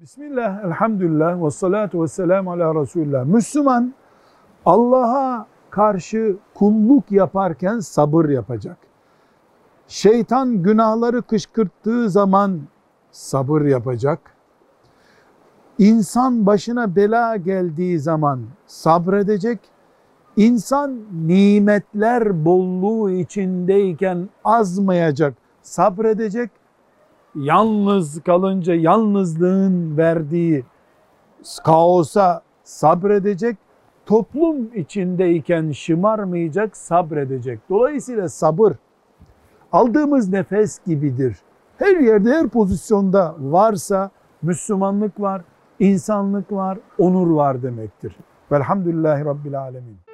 Bismillah, elhamdülillah, ve salatu ve selamu ala Resulullah. Müslüman Allah'a karşı kulluk yaparken sabır yapacak. Şeytan günahları kışkırttığı zaman sabır yapacak. İnsan başına bela geldiği zaman sabredecek. İnsan nimetler bolluğu içindeyken azmayacak, sabredecek. Yalnız kalınca yalnızlığın verdiği kaosa sabredecek. Toplum içindeyken şımarmayacak, sabredecek. Dolayısıyla sabır aldığımız nefes gibidir. Her yerde, her pozisyonda varsa Müslümanlık var, insanlık var, onur var demektir. Velhamdülillahi Rabbil Alemin.